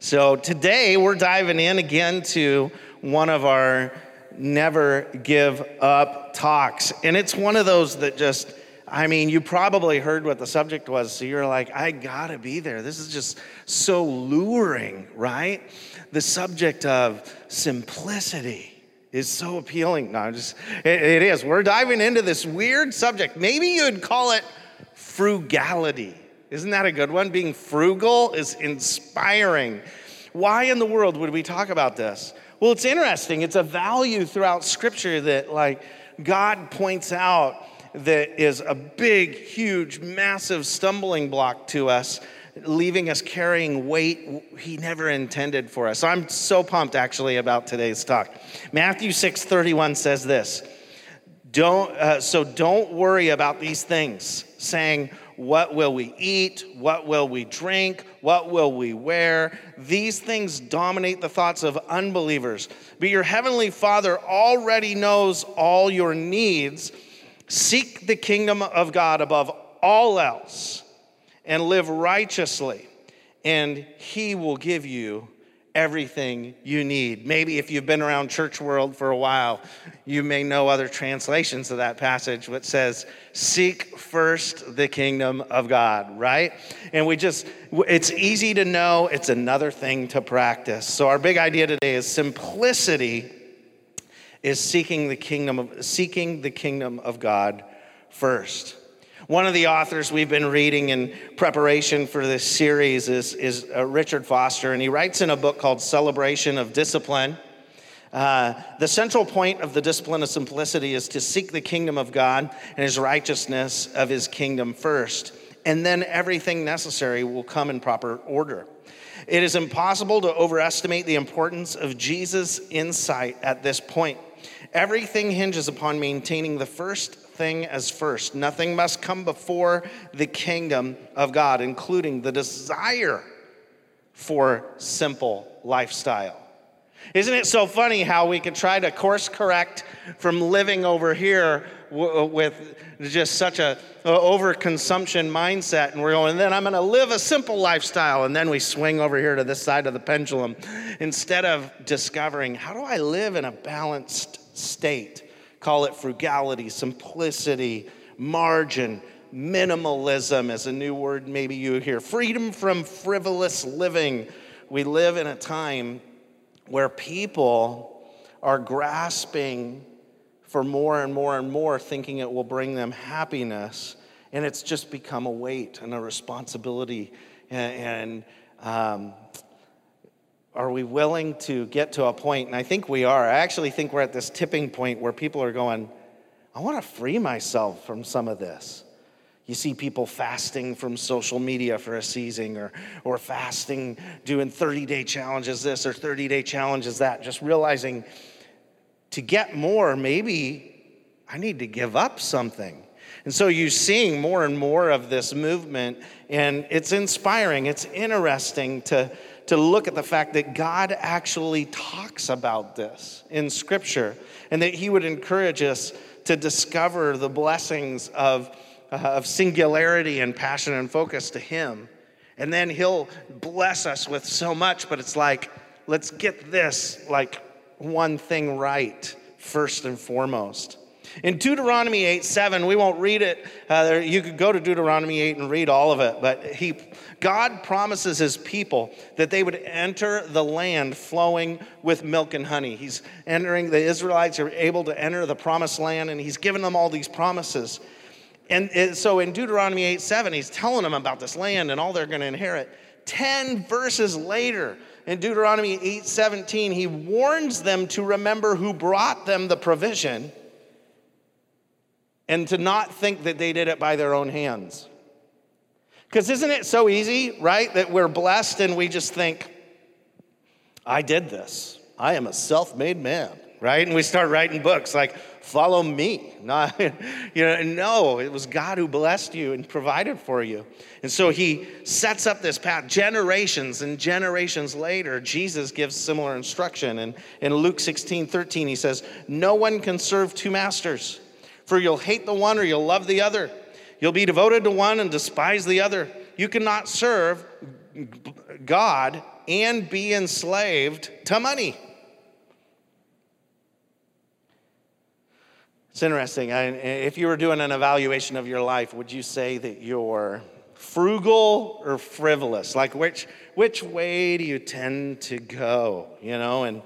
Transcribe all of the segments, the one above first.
So today we're diving in again to one of our never give up talks. And it's one of those that just, I mean, you probably heard what the subject was, so you're like, I gotta be there. This is just so luring, right? The subject of simplicity is so appealing. No, just, it, it is. We're diving into this weird subject. Maybe you'd call it frugality. Isn't that a good one? Being frugal is inspiring. Why in the world would we talk about this? Well, it's interesting. It's a value throughout Scripture that, like, God points out that is a big, huge, massive stumbling block to us, leaving us carrying weight He never intended for us. So I'm so pumped actually about today's talk. Matthew 6 31 says this. Don't, uh, so don't worry about these things, saying, what will we eat? What will we drink? What will we wear? These things dominate the thoughts of unbelievers. But your heavenly Father already knows all your needs. Seek the kingdom of God above all else and live righteously, and He will give you everything you need. Maybe if you've been around church world for a while, you may know other translations of that passage which says, "Seek first the kingdom of God," right? And we just it's easy to know, it's another thing to practice. So our big idea today is simplicity is seeking the kingdom of seeking the kingdom of God first. One of the authors we've been reading in preparation for this series is, is uh, Richard Foster, and he writes in a book called Celebration of Discipline. Uh, the central point of the discipline of simplicity is to seek the kingdom of God and his righteousness of his kingdom first, and then everything necessary will come in proper order. It is impossible to overestimate the importance of Jesus' insight at this point. Everything hinges upon maintaining the first thing as first. Nothing must come before the kingdom of God, including the desire for simple lifestyle. Isn't it so funny how we could try to course correct from living over here w- uh, with just such a, overconsumption mindset, and we're going, then I'm going to live a simple lifestyle, and then we swing over here to this side of the pendulum instead of discovering how do I live in a balanced state? Call it frugality, simplicity, margin, minimalism is a new word maybe you hear. Freedom from frivolous living. We live in a time where people are grasping for more and more and more, thinking it will bring them happiness. And it's just become a weight and a responsibility and, and um, are we willing to get to a point? and I think we are, I actually think we're at this tipping point where people are going, I want to free myself from some of this. You see people fasting from social media for a season or, or fasting, doing 30 day challenges this or 30 day challenges that, just realizing to get more, maybe I need to give up something. And so you're seeing more and more of this movement, and it's inspiring, it's interesting to, to look at the fact that God actually talks about this in Scripture and that He would encourage us to discover the blessings of, uh, of singularity and passion and focus to Him. And then He'll bless us with so much, but it's like, let's get this like one thing right first and foremost. In Deuteronomy 8 7, we won't read it. Uh, you could go to Deuteronomy 8 and read all of it, but he, God promises his people that they would enter the land flowing with milk and honey. He's entering, the Israelites are able to enter the promised land, and he's given them all these promises. And so in Deuteronomy 8 7, he's telling them about this land and all they're going to inherit. 10 verses later, in Deuteronomy 8 17, he warns them to remember who brought them the provision and to not think that they did it by their own hands. Because isn't it so easy, right, that we're blessed and we just think, I did this. I am a self made man, right? And we start writing books like, follow me. Not, you know, no, it was God who blessed you and provided for you. And so he sets up this path. Generations and generations later, Jesus gives similar instruction. And in Luke 16 13, he says, No one can serve two masters. For you'll hate the one or you'll love the other. You'll be devoted to one and despise the other. You cannot serve God and be enslaved to money. It's interesting. I, if you were doing an evaluation of your life, would you say that you're frugal or frivolous? Like, which, which way do you tend to go? You know, and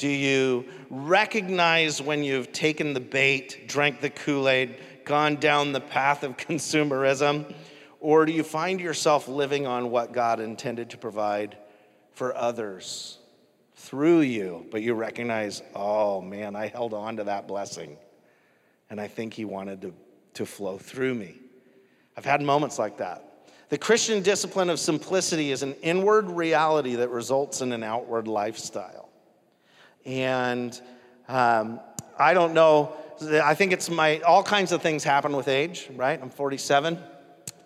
do you recognize when you've taken the bait, drank the Kool Aid, gone down the path of consumerism? Or do you find yourself living on what God intended to provide for others through you, but you recognize, oh man, I held on to that blessing and I think He wanted to, to flow through me. I've had moments like that. The Christian discipline of simplicity is an inward reality that results in an outward lifestyle. And um, I don't know, I think it's my, all kinds of things happen with age, right? I'm 47,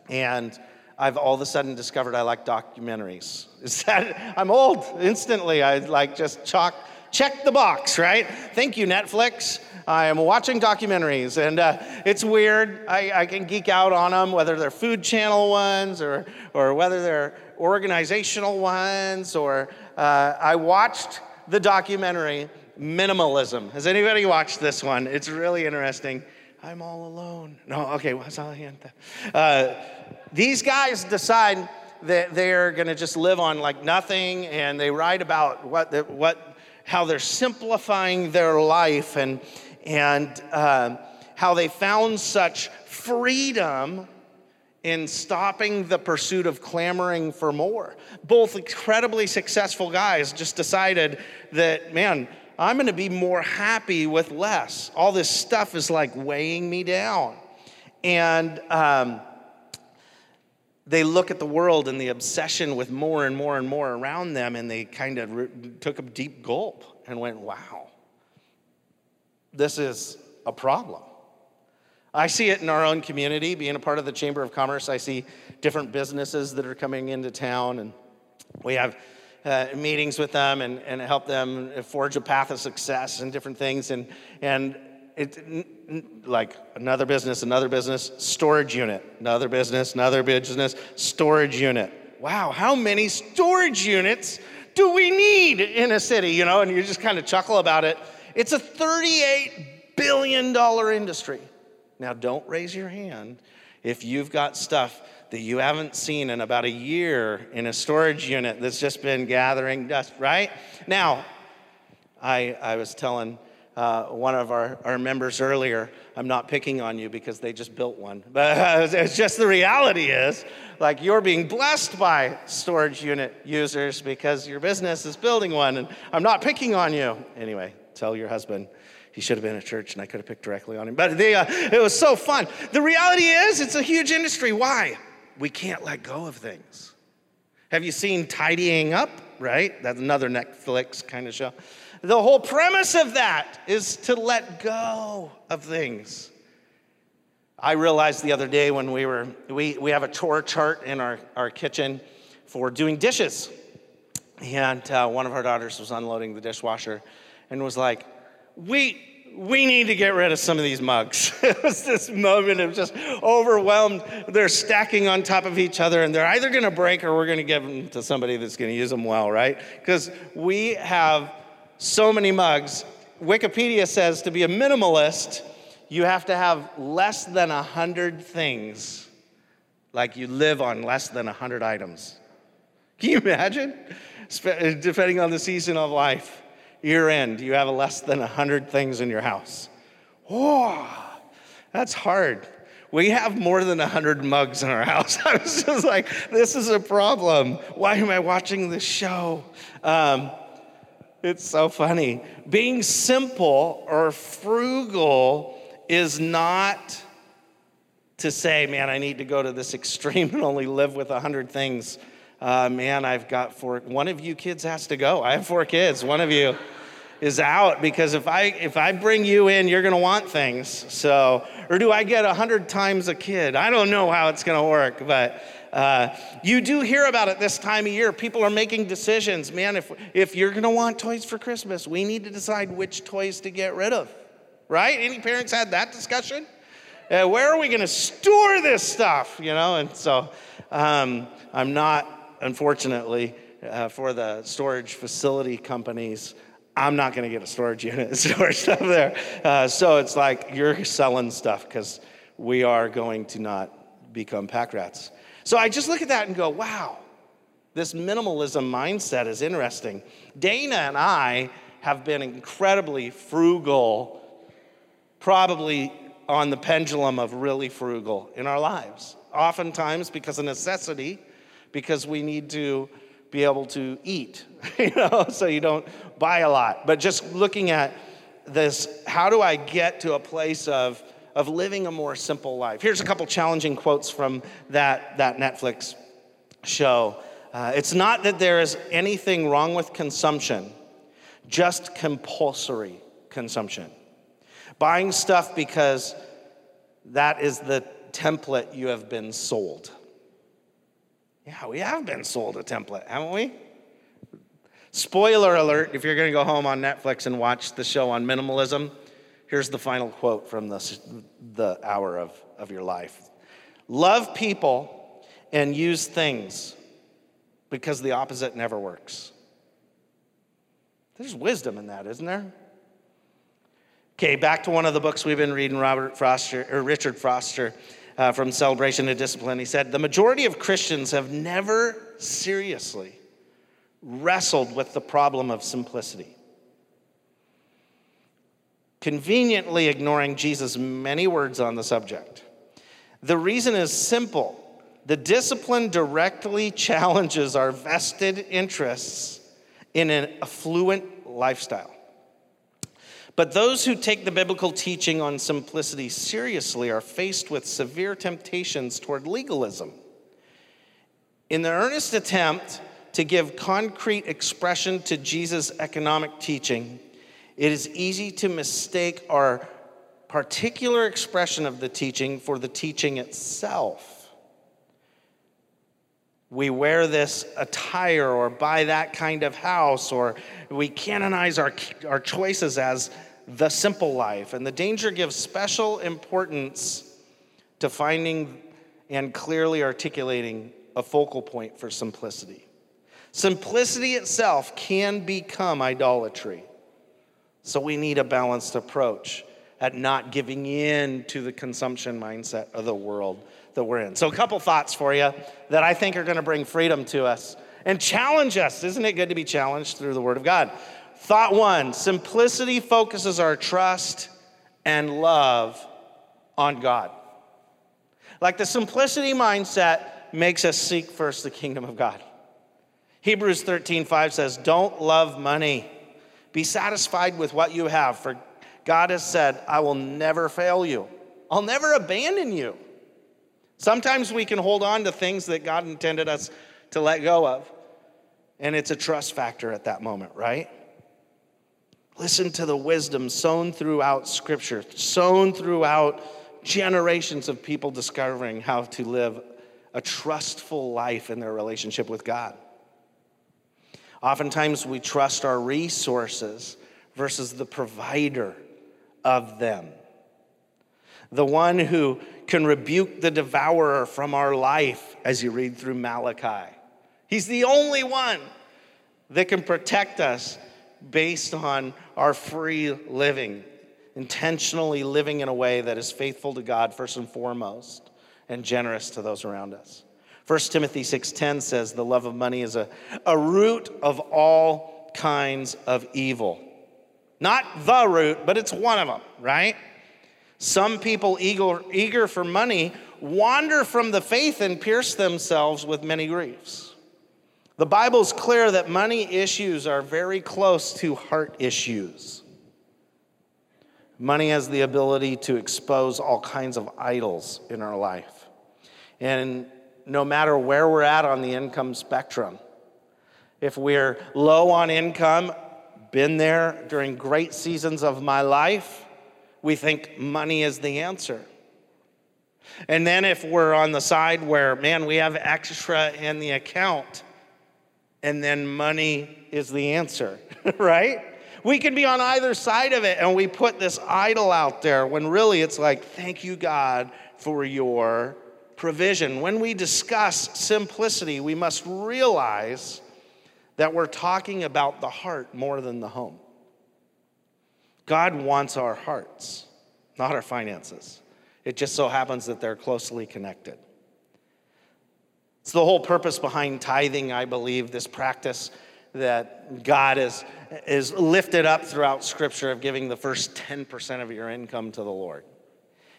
and I've all of a sudden discovered I like documentaries. Is that, I'm old instantly. I like just chalk, check the box, right? Thank you, Netflix. I am watching documentaries, and uh, it's weird. I, I, can geek out on them, whether they're food channel ones or, or whether they're organizational ones. Or uh, I watched the documentary Minimalism. Has anybody watched this one? It's really interesting. I'm all alone. No, okay, what's all uh, These guys decide that they're going to just live on like nothing, and they write about what, the, what, how they're simplifying their life, and and uh, how they found such freedom in stopping the pursuit of clamoring for more. Both incredibly successful guys just decided that, man, I'm gonna be more happy with less. All this stuff is like weighing me down. And um, they look at the world and the obsession with more and more and more around them, and they kind of re- took a deep gulp and went, wow, this is a problem. I see it in our own community, being a part of the Chamber of Commerce. I see different businesses that are coming into town, and we have uh, meetings with them and, and help them forge a path of success and different things. And, and it, like another business, another business, storage unit, another business, another business, storage unit. Wow, how many storage units do we need in a city? You know, and you just kind of chuckle about it. It's a $38 billion industry. Now, don't raise your hand if you've got stuff that you haven't seen in about a year in a storage unit that's just been gathering dust, right? Now, I, I was telling uh, one of our, our members earlier, I'm not picking on you because they just built one. But it's just the reality is, like, you're being blessed by storage unit users because your business is building one, and I'm not picking on you. Anyway, tell your husband he should have been at church and I could have picked directly on him. But uh, it was so fun. The reality is, it's a huge industry. Why? We can't let go of things. Have you seen Tidying Up? Right? That's another Netflix kind of show. The whole premise of that is to let go of things. I realized the other day when we were, we, we have a chore chart in our, our kitchen for doing dishes. And uh, one of our daughters was unloading the dishwasher and was like, we, we need to get rid of some of these mugs. it was this moment of just overwhelmed. They're stacking on top of each other, and they're either going to break or we're going to give them to somebody that's going to use them well, right? Because we have so many mugs. Wikipedia says to be a minimalist, you have to have less than 100 things, like you live on less than 100 items. Can you imagine? Depending on the season of life year end, you have less than 100 things in your house. Whoa, that's hard. We have more than 100 mugs in our house. I was just like, this is a problem. Why am I watching this show? Um, it's so funny. Being simple or frugal is not to say, man, I need to go to this extreme and only live with 100 things. Uh, man, I've got four. One of you kids has to go. I have four kids. One of you is out because if I if I bring you in, you're going to want things. So, or do I get a hundred times a kid? I don't know how it's going to work, but uh, you do hear about it this time of year. People are making decisions. Man, if if you're going to want toys for Christmas, we need to decide which toys to get rid of. Right? Any parents had that discussion? Uh, where are we going to store this stuff? You know, and so um, I'm not, unfortunately uh, for the storage facility companies. I'm not going to get a storage unit and store stuff there. Uh, so it's like you're selling stuff because we are going to not become pack rats. So I just look at that and go, wow, this minimalism mindset is interesting. Dana and I have been incredibly frugal, probably on the pendulum of really frugal in our lives. Oftentimes because of necessity, because we need to be able to eat, you know, so you don't buy a lot. But just looking at this, how do I get to a place of, of living a more simple life? Here's a couple challenging quotes from that, that Netflix show. Uh, it's not that there is anything wrong with consumption, just compulsory consumption. Buying stuff because that is the template you have been sold. Yeah, we have been sold a template, haven't we? Spoiler alert if you're going to go home on Netflix and watch the show on minimalism, here's the final quote from the, the hour of, of your life Love people and use things because the opposite never works. There's wisdom in that, isn't there? Okay, back to one of the books we've been reading, Robert Foster or Richard Foster uh, from Celebration of Discipline. He said, The majority of Christians have never seriously wrestled with the problem of simplicity, conveniently ignoring Jesus' many words on the subject. The reason is simple the discipline directly challenges our vested interests in an affluent lifestyle. But those who take the biblical teaching on simplicity seriously are faced with severe temptations toward legalism. In the earnest attempt to give concrete expression to Jesus' economic teaching, it is easy to mistake our particular expression of the teaching for the teaching itself. We wear this attire or buy that kind of house, or we canonize our, our choices as the simple life. And the danger gives special importance to finding and clearly articulating a focal point for simplicity. Simplicity itself can become idolatry. So we need a balanced approach at not giving in to the consumption mindset of the world that we're in. So, a couple thoughts for you that I think are going to bring freedom to us and challenge us. Isn't it good to be challenged through the Word of God? Thought one simplicity focuses our trust and love on God. Like the simplicity mindset makes us seek first the kingdom of God. Hebrews 13, 5 says, Don't love money. Be satisfied with what you have, for God has said, I will never fail you. I'll never abandon you. Sometimes we can hold on to things that God intended us to let go of, and it's a trust factor at that moment, right? Listen to the wisdom sown throughout Scripture, sown throughout generations of people discovering how to live a trustful life in their relationship with God. Oftentimes, we trust our resources versus the provider of them, the one who can rebuke the devourer from our life, as you read through Malachi. He's the only one that can protect us based on our free living, intentionally living in a way that is faithful to God first and foremost and generous to those around us. 1 Timothy 6:10 says the love of money is a, a root of all kinds of evil. Not the root, but it's one of them, right? Some people eager, eager for money wander from the faith and pierce themselves with many griefs. The Bible's clear that money issues are very close to heart issues. Money has the ability to expose all kinds of idols in our life. And no matter where we're at on the income spectrum, if we're low on income, been there during great seasons of my life, we think money is the answer. And then if we're on the side where, man, we have extra in the account, and then money is the answer, right? We can be on either side of it and we put this idol out there when really it's like, thank you, God, for your provision. When we discuss simplicity, we must realize that we're talking about the heart more than the home. God wants our hearts, not our finances. It just so happens that they're closely connected. It's the whole purpose behind tithing, I believe, this practice that God is, is lifted up throughout Scripture of giving the first 10% of your income to the Lord.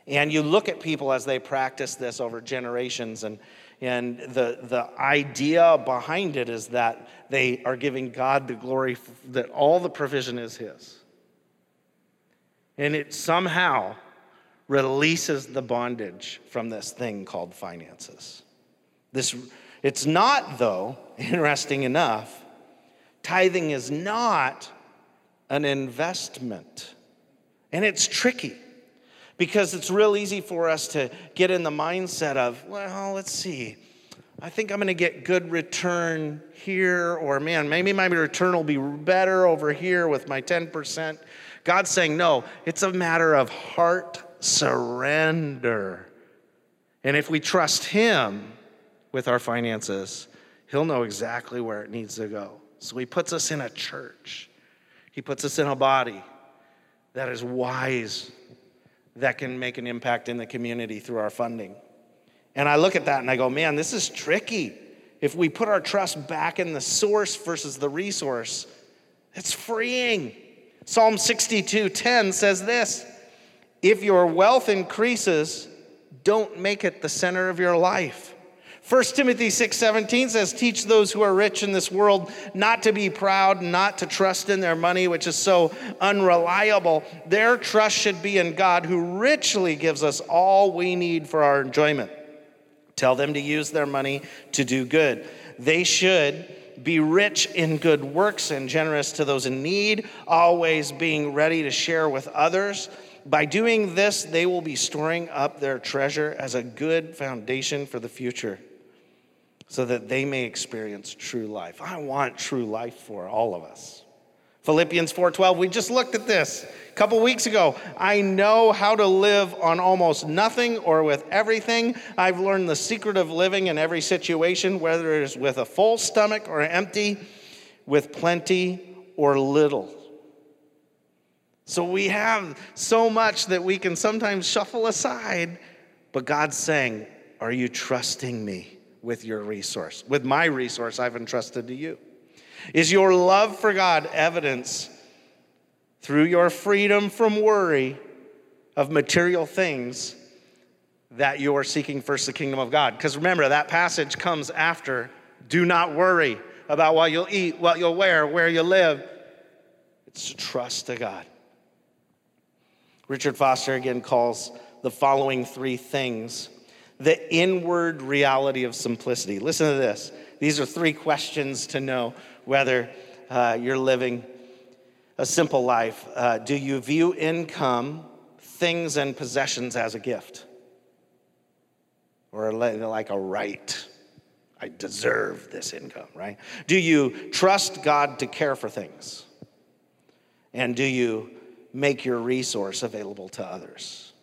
And you look at people as they practice this over generations, and, and the, the idea behind it is that they are giving God the glory, that all the provision is His. And it somehow releases the bondage from this thing called finances. This, it's not, though, interesting enough, tithing is not an investment. And it's tricky because it's real easy for us to get in the mindset of, well, let's see. I think I'm going to get good return here, or man, maybe my return will be better over here with my 10%. God's saying, no, it's a matter of heart surrender. And if we trust Him with our finances, He'll know exactly where it needs to go. So He puts us in a church, He puts us in a body that is wise that can make an impact in the community through our funding. And I look at that and I go, man, this is tricky. If we put our trust back in the source versus the resource, it's freeing. Psalm 62 10 says this If your wealth increases, don't make it the center of your life. 1 Timothy 6:17 says teach those who are rich in this world not to be proud, not to trust in their money which is so unreliable. Their trust should be in God who richly gives us all we need for our enjoyment. Tell them to use their money to do good. They should be rich in good works and generous to those in need, always being ready to share with others. By doing this, they will be storing up their treasure as a good foundation for the future so that they may experience true life. I want true life for all of us. Philippians 4:12, we just looked at this a couple weeks ago. I know how to live on almost nothing or with everything. I've learned the secret of living in every situation, whether it is with a full stomach or empty, with plenty or little. So we have so much that we can sometimes shuffle aside, but God's saying, Are you trusting me? with your resource, with my resource I've entrusted to you? Is your love for God evidence through your freedom from worry of material things that you are seeking first the kingdom of God? Because remember, that passage comes after do not worry about what you'll eat, what you'll wear, where you live. It's to trust to God. Richard Foster again calls the following three things the inward reality of simplicity. Listen to this. These are three questions to know whether uh, you're living a simple life. Uh, do you view income, things, and possessions as a gift? Or like a right? I deserve this income, right? Do you trust God to care for things? And do you make your resource available to others?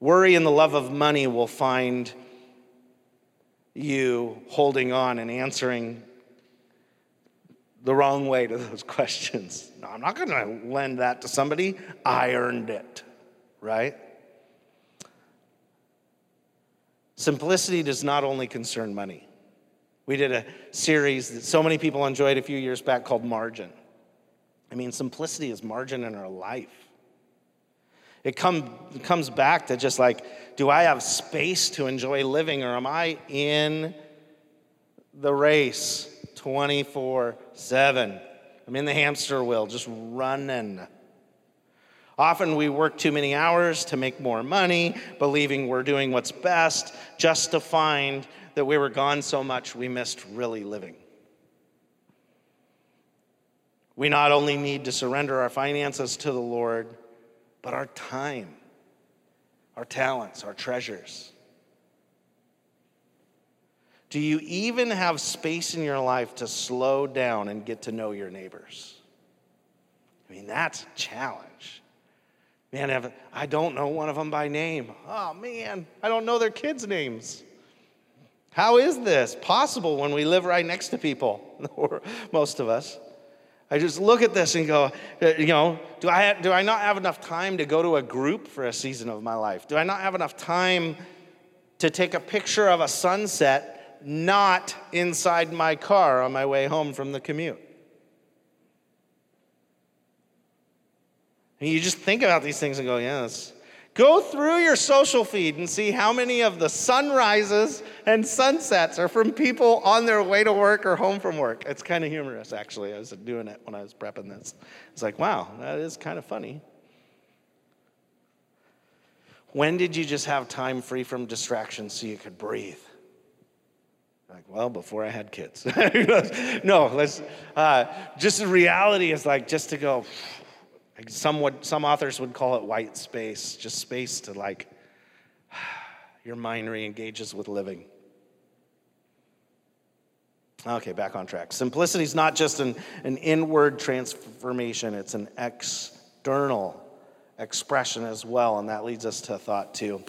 Worry and the love of money will find you holding on and answering the wrong way to those questions. No, I'm not going to lend that to somebody. I earned it, right? Simplicity does not only concern money. We did a series that so many people enjoyed a few years back called Margin. I mean, simplicity is margin in our life. It, come, it comes back to just like, do I have space to enjoy living or am I in the race 24 7? I'm in the hamster wheel, just running. Often we work too many hours to make more money, believing we're doing what's best, just to find that we were gone so much we missed really living. We not only need to surrender our finances to the Lord, but our time, our talents, our treasures. Do you even have space in your life to slow down and get to know your neighbors? I mean, that's a challenge. Man, I don't know one of them by name. Oh, man, I don't know their kids' names. How is this possible when we live right next to people, most of us? I just look at this and go, uh, you know, do I, do I not have enough time to go to a group for a season of my life? Do I not have enough time to take a picture of a sunset not inside my car on my way home from the commute? And you just think about these things and go, yes. Go through your social feed and see how many of the sunrises and sunsets are from people on their way to work or home from work. It's kind of humorous, actually. I was doing it when I was prepping this. It's like, wow, that is kind of funny. When did you just have time free from distractions so you could breathe? Like, well, before I had kids. no, let's, uh, just the reality is like just to go, some, would, some authors would call it white space, just space to like, your mind re engages with living. Okay, back on track. Simplicity is not just an, an inward transformation, it's an external expression as well. And that leads us to thought two.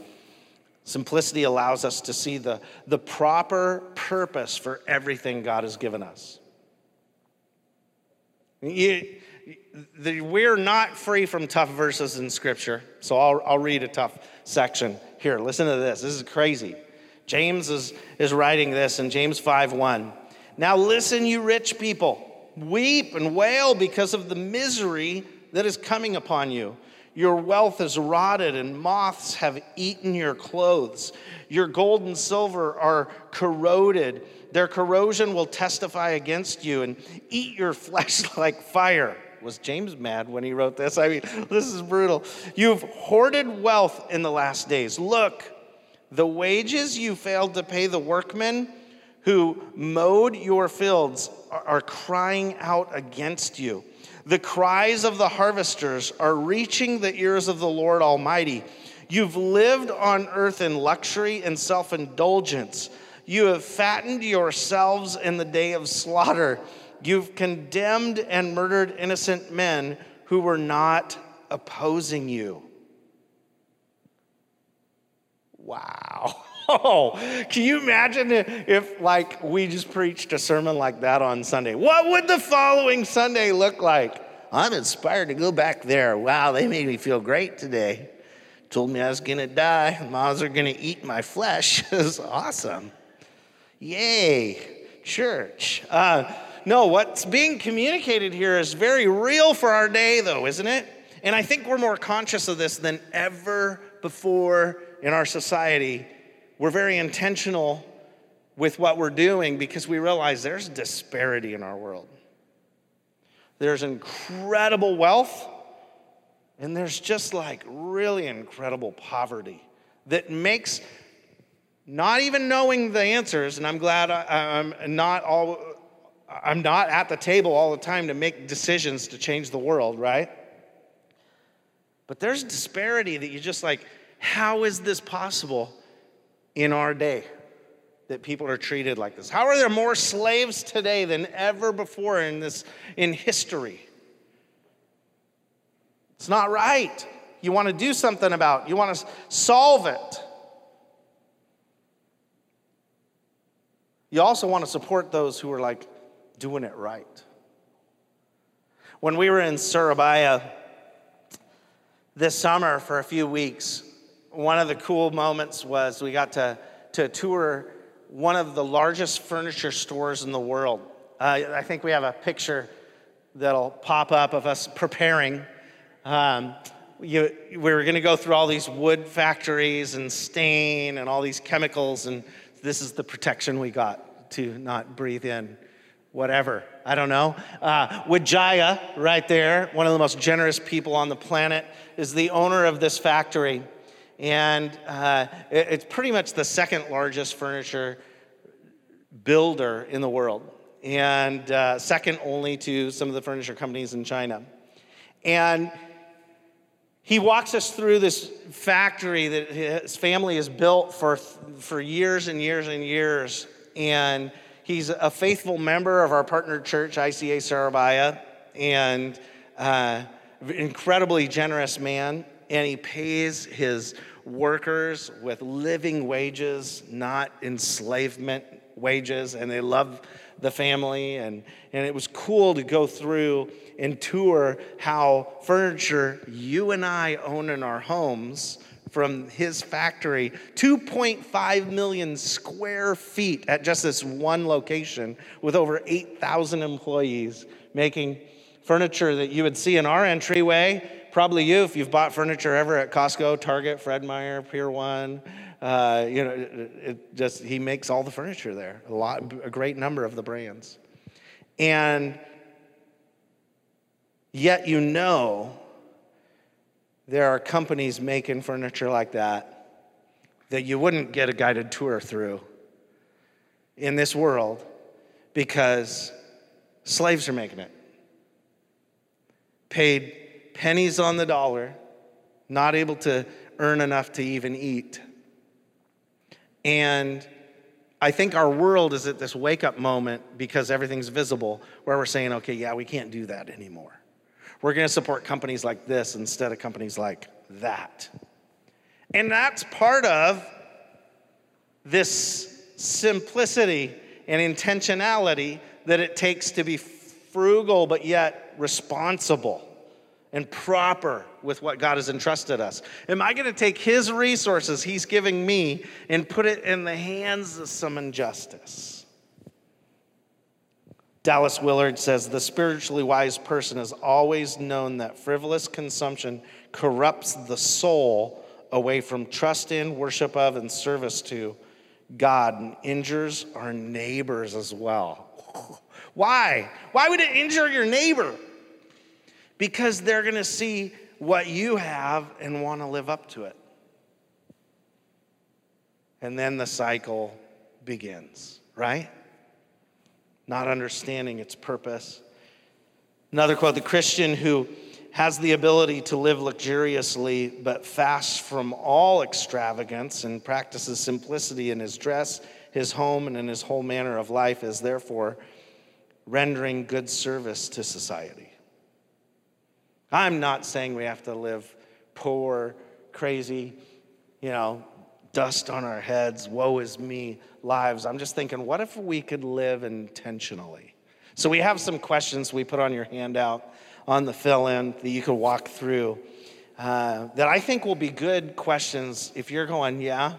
Simplicity allows us to see the, the proper purpose for everything God has given us. You, the, we're not free from tough verses in Scripture. So I'll, I'll read a tough section. Here, listen to this. This is crazy. James is, is writing this in James 5 1. Now listen, you rich people, weep and wail because of the misery that is coming upon you. Your wealth is rotted, and moths have eaten your clothes. Your gold and silver are corroded. Their corrosion will testify against you and eat your flesh like fire. Was James mad when he wrote this? I mean, this is brutal. You've hoarded wealth in the last days. Look, the wages you failed to pay the workmen who mowed your fields are crying out against you. The cries of the harvesters are reaching the ears of the Lord Almighty. You've lived on earth in luxury and self indulgence. You have fattened yourselves in the day of slaughter. You've condemned and murdered innocent men who were not opposing you. Wow. Oh, can you imagine if, like, we just preached a sermon like that on Sunday? What would the following Sunday look like? I'm inspired to go back there. Wow, they made me feel great today. Told me I was gonna die. Moths are gonna eat my flesh. it was awesome. Yay, church. Uh, no, what's being communicated here is very real for our day, though, isn't it? And I think we're more conscious of this than ever before in our society. We're very intentional with what we're doing because we realize there's disparity in our world. There's incredible wealth, and there's just like really incredible poverty that makes not even knowing the answers, and I'm glad I, am not all I'm not at the table all the time to make decisions to change the world, right? But there's disparity that you just like, how is this possible in our day that people are treated like this? How are there more slaves today than ever before in this in history? It's not right. You want to do something about it. You want to solve it. You also want to support those who are like doing it right. When we were in Surabaya this summer for a few weeks, one of the cool moments was we got to, to tour one of the largest furniture stores in the world. Uh, I think we have a picture that'll pop up of us preparing. Um, you, we were going to go through all these wood factories and stain and all these chemicals, and this is the protection we got to not breathe in whatever. I don't know. Uh, Wijaya, right there, one of the most generous people on the planet, is the owner of this factory. And uh, it's pretty much the second largest furniture builder in the world, and uh, second only to some of the furniture companies in China. And he walks us through this factory that his family has built for, for years and years and years. And He's a faithful member of our partner church, ICA Surabaya, and uh, incredibly generous man. And he pays his workers with living wages, not enslavement wages, and they love the family. And, and it was cool to go through and tour how furniture you and I own in our homes from his factory 2.5 million square feet at just this one location with over 8,000 employees making furniture that you would see in our entryway. Probably you, if you've bought furniture ever at Costco, Target, Fred Meyer, Pier One. Uh, you know, it, just he makes all the furniture there. A lot, a great number of the brands, and yet you know there are companies making furniture like that that you wouldn't get a guided tour through in this world because slaves are making it. Paid pennies on the dollar, not able to earn enough to even eat. And I think our world is at this wake up moment because everything's visible where we're saying, okay, yeah, we can't do that anymore. We're going to support companies like this instead of companies like that. And that's part of this simplicity and intentionality that it takes to be frugal but yet responsible and proper with what God has entrusted us. Am I going to take His resources He's giving me and put it in the hands of some injustice? Dallas Willard says the spiritually wise person has always known that frivolous consumption corrupts the soul away from trust in, worship of, and service to God and injures our neighbors as well. Why? Why would it injure your neighbor? Because they're going to see what you have and want to live up to it. And then the cycle begins, right? not understanding its purpose. Another quote the Christian who has the ability to live luxuriously but fasts from all extravagance and practices simplicity in his dress, his home, and in his whole manner of life is therefore rendering good service to society. I'm not saying we have to live poor, crazy, you know, dust on our heads, woe is me lives. I'm just thinking, what if we could live intentionally? So we have some questions we put on your handout on the fill in that you could walk through uh, that I think will be good questions if you're going, yeah,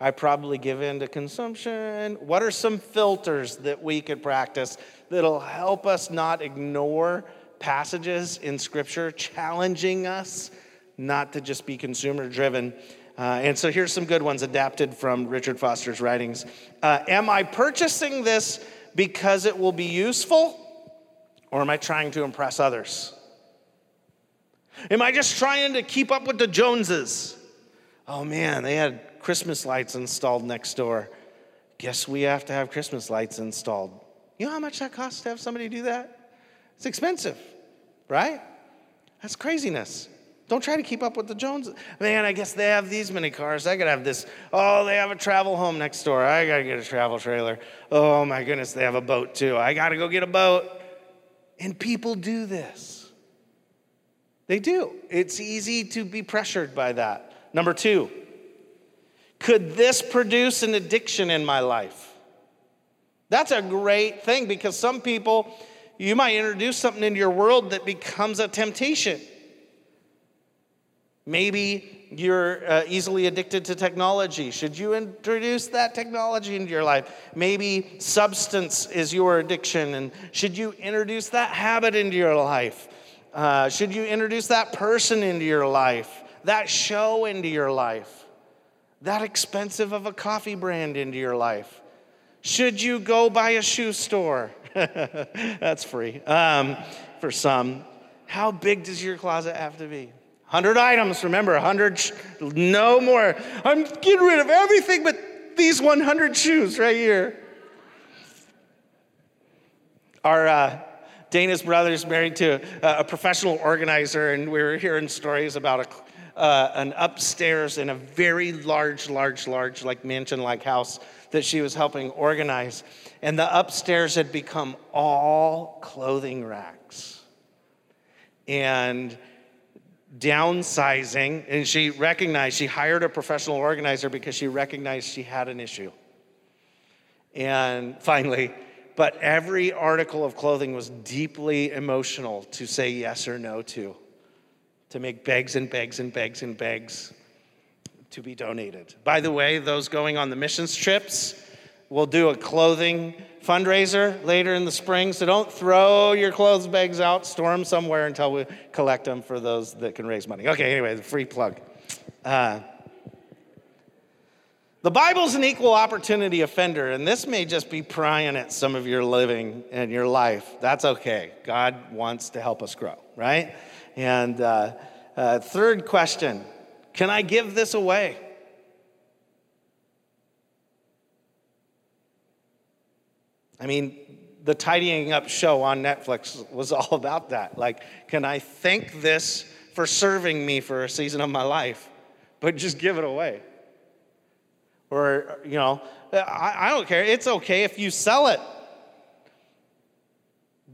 I probably give in to consumption. What are some filters that we could practice that'll help us not ignore passages in Scripture challenging us not to just be consumer driven? Uh, and so here's some good ones adapted from Richard Foster's writings. Uh, am I purchasing this because it will be useful, or am I trying to impress others? Am I just trying to keep up with the Joneses? Oh man, they had Christmas lights installed next door. Guess we have to have Christmas lights installed. You know how much that costs to have somebody do that? It's expensive, right? That's craziness. Don't try to keep up with the Joneses. Man, I guess they have these many cars. I gotta have this. Oh, they have a travel home next door. I gotta get a travel trailer. Oh my goodness, they have a boat too. I gotta go get a boat. And people do this. They do. It's easy to be pressured by that. Number two, could this produce an addiction in my life? That's a great thing because some people, you might introduce something into your world that becomes a temptation. Maybe you're uh, easily addicted to technology. Should you introduce that technology into your life? Maybe substance is your addiction, and should you introduce that habit into your life? Uh, should you introduce that person into your life, that show into your life, that expensive of a coffee brand into your life? Should you go buy a shoe store? That's free um, for some. How big does your closet have to be? 100 items, remember, 100, no more. I'm getting rid of everything but these 100 shoes right here. Our uh, Dana's brother's married to a, a, professional organizer, and we were hearing stories about a, uh, an upstairs in a very large, large, large, like mansion like house that she was helping organize. And the upstairs had become all clothing racks. And downsizing, and she recognized, she hired a professional organizer because she recognized she had an issue. And finally, but every article of clothing was deeply emotional to say yes or no to, to make begs and begs and begs and begs to be donated. By the way, those going on the missions trips, we'll do a clothing fundraiser later in the spring. So don't throw your clothes bags out, store them somewhere until we collect them for those that can raise money. Okay, anyway, the free plug. Uh, the Bible's an equal opportunity offender, and this may just be prying at some of your living and your life. That's okay. God wants to help us grow, right? And uh, uh, third question Can I give this away? I mean, the tidying up show on Netflix was all about that. Like, can I thank this for serving me for a season of my life, but just give it away? Or, you know, I, I don't care. It's okay if you sell it.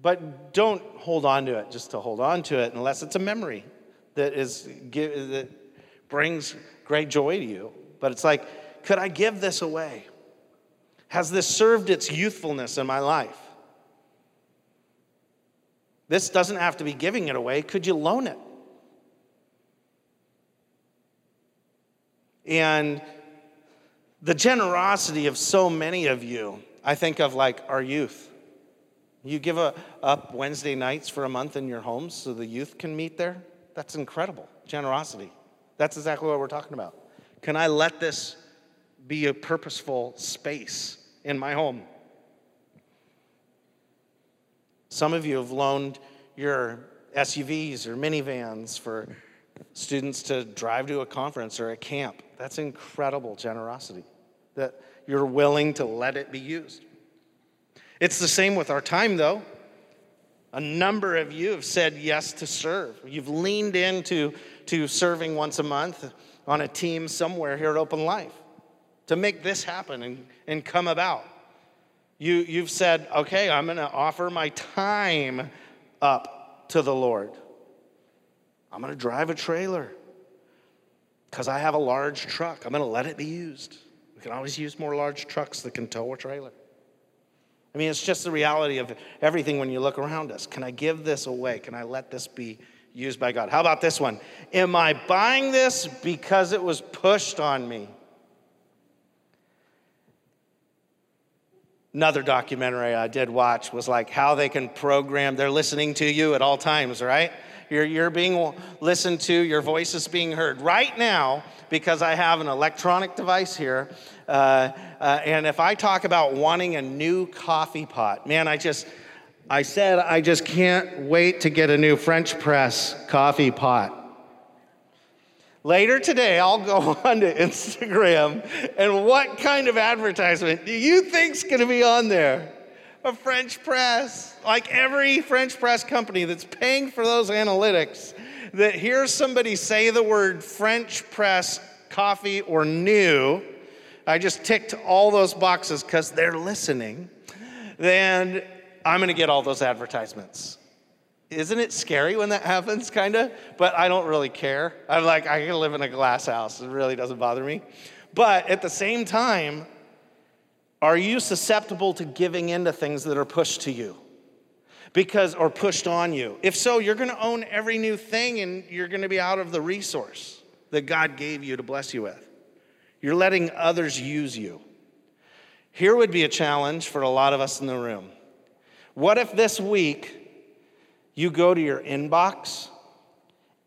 But don't hold on to it just to hold on to it unless it's a memory that is that brings great joy to you. But it's like, could I give this away? Has this served its youthfulness in my life? This doesn't have to be giving it away. Could you loan it? And the generosity of so many of you, I think of like our youth. You give a, up Wednesday nights for a month in your homes so the youth can meet there. That's incredible generosity. That's exactly what we're talking about. Can I let this be a purposeful space in my home? Some of you have loaned your SUVs or minivans for students to drive to a conference or a camp. That's incredible generosity that you're willing to let it be used. It's the same with our time, though. A number of you have said yes to serve. You've leaned into to serving once a month on a team somewhere here at Open Life to make this happen and, and come about. You, you've said, okay, I'm going to offer my time up to the Lord. I'm going to drive a trailer because I have a large truck. I'm going to let it be used. We can always use more large trucks that can tow a trailer. I mean, it's just the reality of everything when you look around us. Can I give this away? Can I let this be used by God? How about this one? Am I buying this because it was pushed on me? Another documentary I did watch was like how they can program, they're listening to you at all times, right? You're, you're being listened to, your voice is being heard. Right now, because I have an electronic device here, uh, uh, and if I talk about wanting a new coffee pot, man, I just, I said I just can't wait to get a new French press coffee pot. Later today, I'll go on to Instagram, and what kind of advertisement do you think's to be on there? A French press, like every French press company that's paying for those analytics, that hears somebody say the word French press coffee or new, I just ticked all those boxes because they're listening, then I'm going to get all those advertisements. Isn't it scary when that happens, kind of? But I don't really care. I'm like, I can live in a glass house. It really doesn't bother me. But at the same time, are you susceptible to giving into things that are pushed to you? Because, or pushed on you? If so, you're gonna own every new thing and you're gonna be out of the resource that God gave you to bless you with. You're letting others use you. Here would be a challenge for a lot of us in the room. What if this week you go to your inbox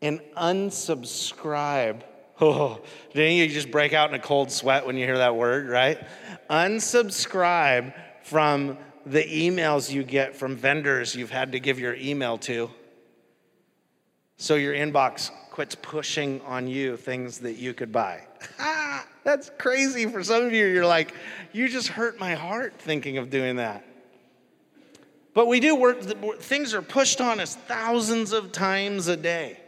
and unsubscribe Oh, didn't you just break out in a cold sweat when you hear that word, right? Unsubscribe from the emails you get from vendors you've had to give your email to. So your inbox quits pushing on you things that you could buy. That's crazy for some of you. You're like, you just hurt my heart thinking of doing that. But we do work, things are pushed on us thousands of times a day.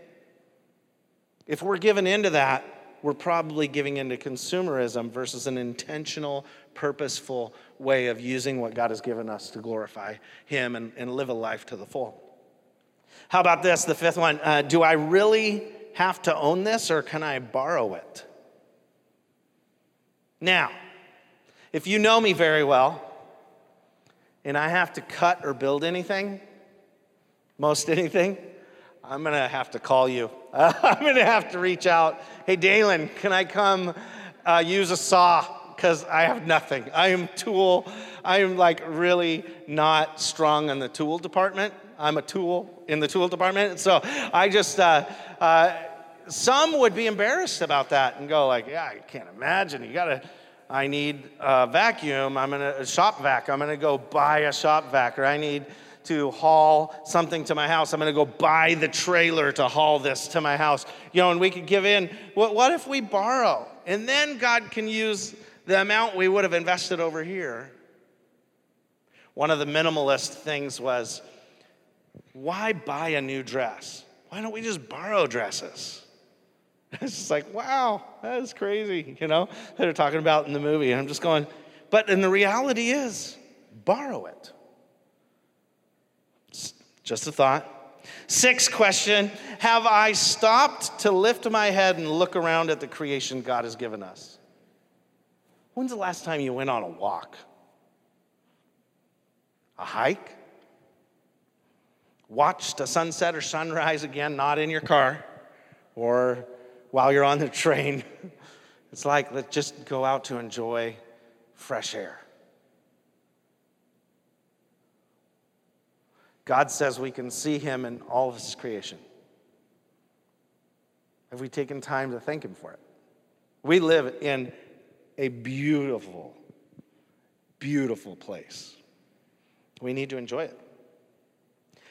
If we're given into that, we're probably giving into consumerism versus an intentional, purposeful way of using what God has given us to glorify Him and, and live a life to the full. How about this, the fifth one? Uh, do I really have to own this or can I borrow it? Now, if you know me very well, and I have to cut or build anything, most anything, I'm gonna have to call you. Uh, I'm gonna have to reach out. Hey, Dalen, can I come uh, use a saw? Because I have nothing. I am tool. I am like really not strong in the tool department. I'm a tool in the tool department. So I just, uh, uh, some would be embarrassed about that and go like, yeah, I can't imagine. You gotta, I need a vacuum. I'm gonna, a shop vac. I'm gonna go buy a shop vac. Or I need to haul something to my house. I'm gonna go buy the trailer to haul this to my house. You know, and we could give in. What, what if we borrow? And then God can use the amount we would have invested over here. One of the minimalist things was, why buy a new dress? Why don't we just borrow dresses? It's just like, wow, that is crazy, you know, they're talking about in the movie. And I'm just going, but and the reality is, borrow it. Just a thought. Sixth question Have I stopped to lift my head and look around at the creation God has given us? When's the last time you went on a walk? A hike? Watched a sunset or sunrise again, not in your car or while you're on the train. It's like, let's just go out to enjoy fresh air. God says we can see him in all of his creation. Have we taken time to thank him for it? We live in a beautiful, beautiful place. We need to enjoy it.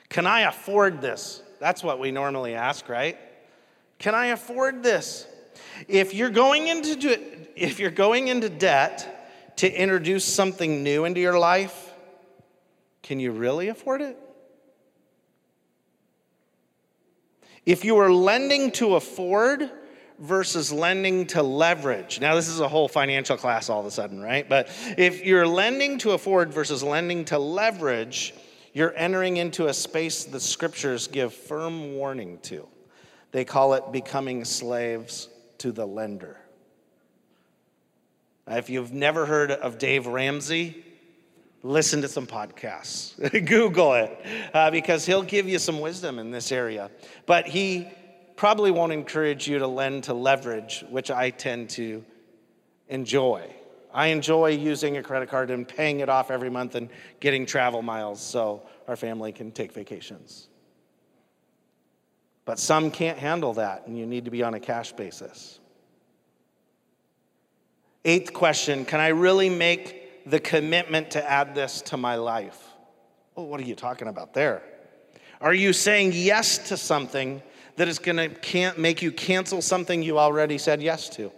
Can I afford this? That's what we normally ask, right? Can I afford this? If you're going into if you're going into debt to introduce something new into your life, can you really afford it? If you are lending to afford versus lending to leverage. Now, this is a whole financial class all of a sudden, right? But if you're lending to afford versus lending to leverage, you're entering into a space the scriptures give firm warning to. They call it becoming slaves to the lender. If you've never heard of Dave Ramsey, listen to some podcasts, Google it, uh, because he'll give you some wisdom in this area. But he probably won't encourage you to lend to leverage, which I tend to enjoy. I enjoy using a credit card and paying it off every month and getting travel miles so our family can take vacations. But some can't handle that, and you need to be on a cash basis. Eighth question Can I really make the commitment to add this to my life. Well, what are you talking about there? Are you saying yes to something that is going to can't make you cancel something you already said yes to?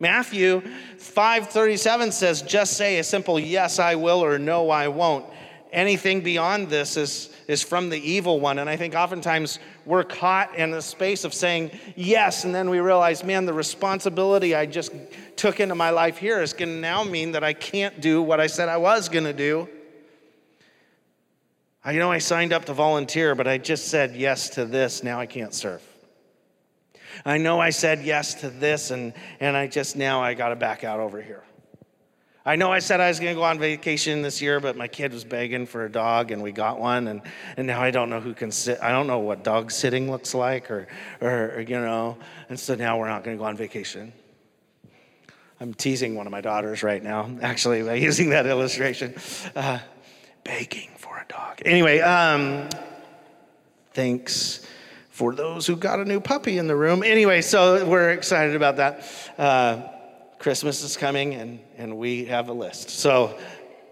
Matthew 5:37 says just say a simple yes I will or no I won't. Anything beyond this is is from the evil one and I think oftentimes we're caught in the space of saying yes and then we realize man the responsibility I just took into my life here is going to now mean that I can't do what I said I was going to do. I know I signed up to volunteer, but I just said yes to this. Now I can't serve. I know I said yes to this, and, and I just now I got to back out over here. I know I said I was going to go on vacation this year, but my kid was begging for a dog, and we got one, and, and now I don't know who can sit. I don't know what dog sitting looks like, or, or, or you know, and so now we're not going to go on vacation. I'm teasing one of my daughters right now, actually, by using that illustration. Uh, begging for a dog. Anyway, um, thanks for those who got a new puppy in the room. Anyway, so we're excited about that. Uh, Christmas is coming, and, and we have a list. So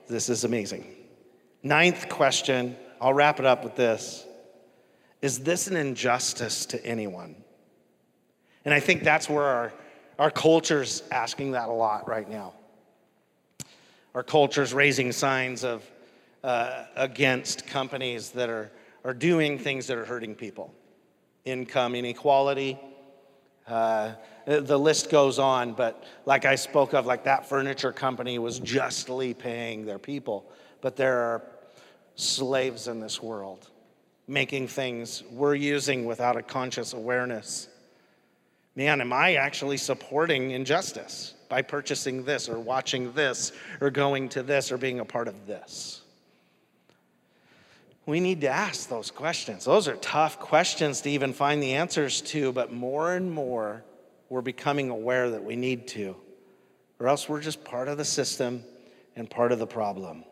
this is amazing. Ninth question, I'll wrap it up with this Is this an injustice to anyone? And I think that's where our our culture's asking that a lot right now. Our culture's raising signs of uh, against companies that are, are doing things that are hurting people. Income inequality, uh, the list goes on, but like I spoke of, like that furniture company was justly paying their people, but there are slaves in this world. making things we're using without a conscious awareness. Man, am I actually supporting injustice by purchasing this or watching this or going to this or being a part of this? We need to ask those questions. Those are tough questions to even find the answers to, but more and more we're becoming aware that we need to, or else we're just part of the system and part of the problem.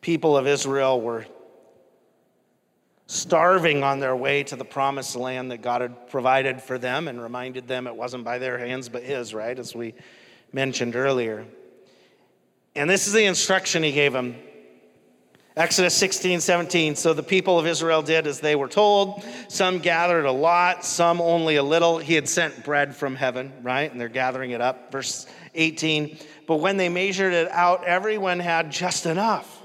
People of Israel were starving on their way to the promised land that God had provided for them and reminded them it wasn't by their hands but His, right? As we mentioned earlier. And this is the instruction he gave them. Exodus 16, 17. So the people of Israel did as they were told. Some gathered a lot, some only a little. He had sent bread from heaven, right? And they're gathering it up. Verse 18. But when they measured it out, everyone had just enough.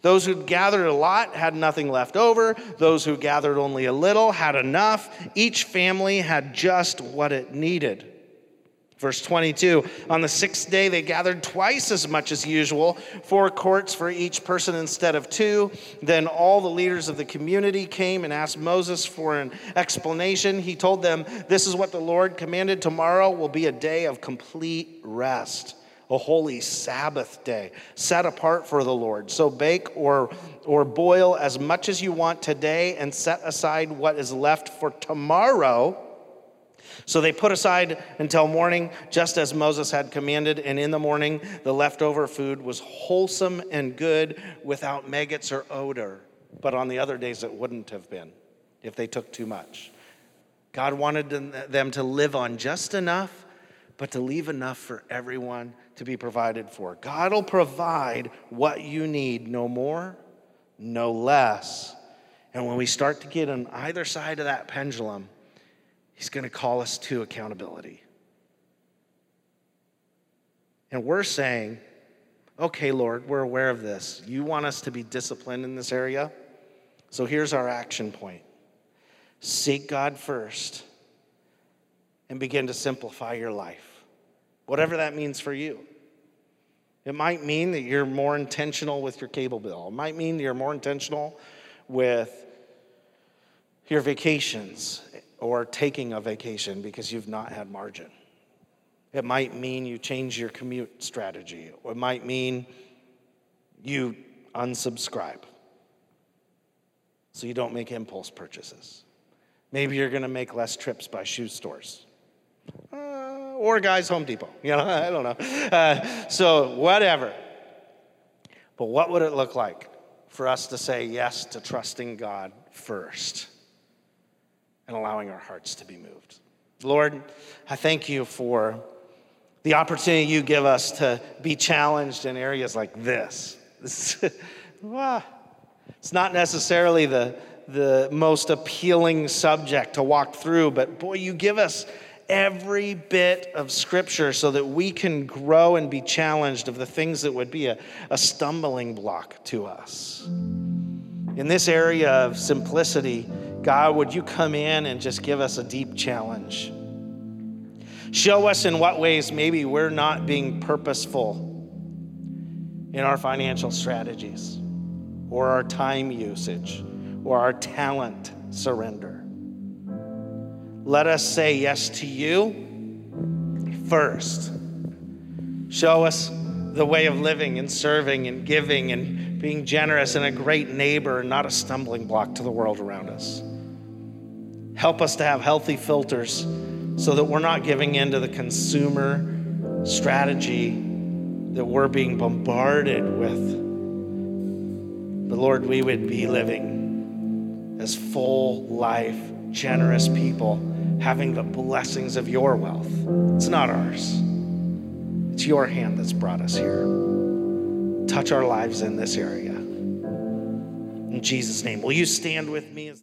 Those who gathered a lot had nothing left over. Those who gathered only a little had enough. Each family had just what it needed. Verse 22 On the sixth day, they gathered twice as much as usual, four quarts for each person instead of two. Then all the leaders of the community came and asked Moses for an explanation. He told them, This is what the Lord commanded. Tomorrow will be a day of complete rest, a holy Sabbath day, set apart for the Lord. So bake or, or boil as much as you want today and set aside what is left for tomorrow so they put aside until morning, just as Moses had commanded, and in the morning the leftover food was wholesome and good without maggots or odor. But on the other days it wouldn't have been if they took too much. God wanted them to live on just enough, but to leave enough for everyone to be provided for. God will provide what you need, no more, no less. And when we start to get on either side of that pendulum, He's going to call us to accountability. And we're saying, okay, Lord, we're aware of this. You want us to be disciplined in this area? So here's our action point seek God first and begin to simplify your life, whatever that means for you. It might mean that you're more intentional with your cable bill, it might mean you're more intentional with your vacations or taking a vacation because you've not had margin. It might mean you change your commute strategy, or it might mean you unsubscribe so you don't make impulse purchases. Maybe you're going to make less trips by shoe stores. Uh, or Guys Home Depot. You know, I don't know. Uh, so, whatever. But what would it look like for us to say yes to trusting God first? And allowing our hearts to be moved. Lord, I thank you for the opportunity you give us to be challenged in areas like this. it's not necessarily the, the most appealing subject to walk through, but boy, you give us every bit of scripture so that we can grow and be challenged of the things that would be a, a stumbling block to us. In this area of simplicity, God, would you come in and just give us a deep challenge? Show us in what ways maybe we're not being purposeful in our financial strategies or our time usage or our talent surrender. Let us say yes to you first. Show us the way of living and serving and giving and being generous and a great neighbor, and not a stumbling block to the world around us. Help us to have healthy filters so that we're not giving in to the consumer strategy that we're being bombarded with. But Lord, we would be living as full life, generous people, having the blessings of your wealth. It's not ours, it's your hand that's brought us here. Touch our lives in this area. In Jesus' name, will you stand with me?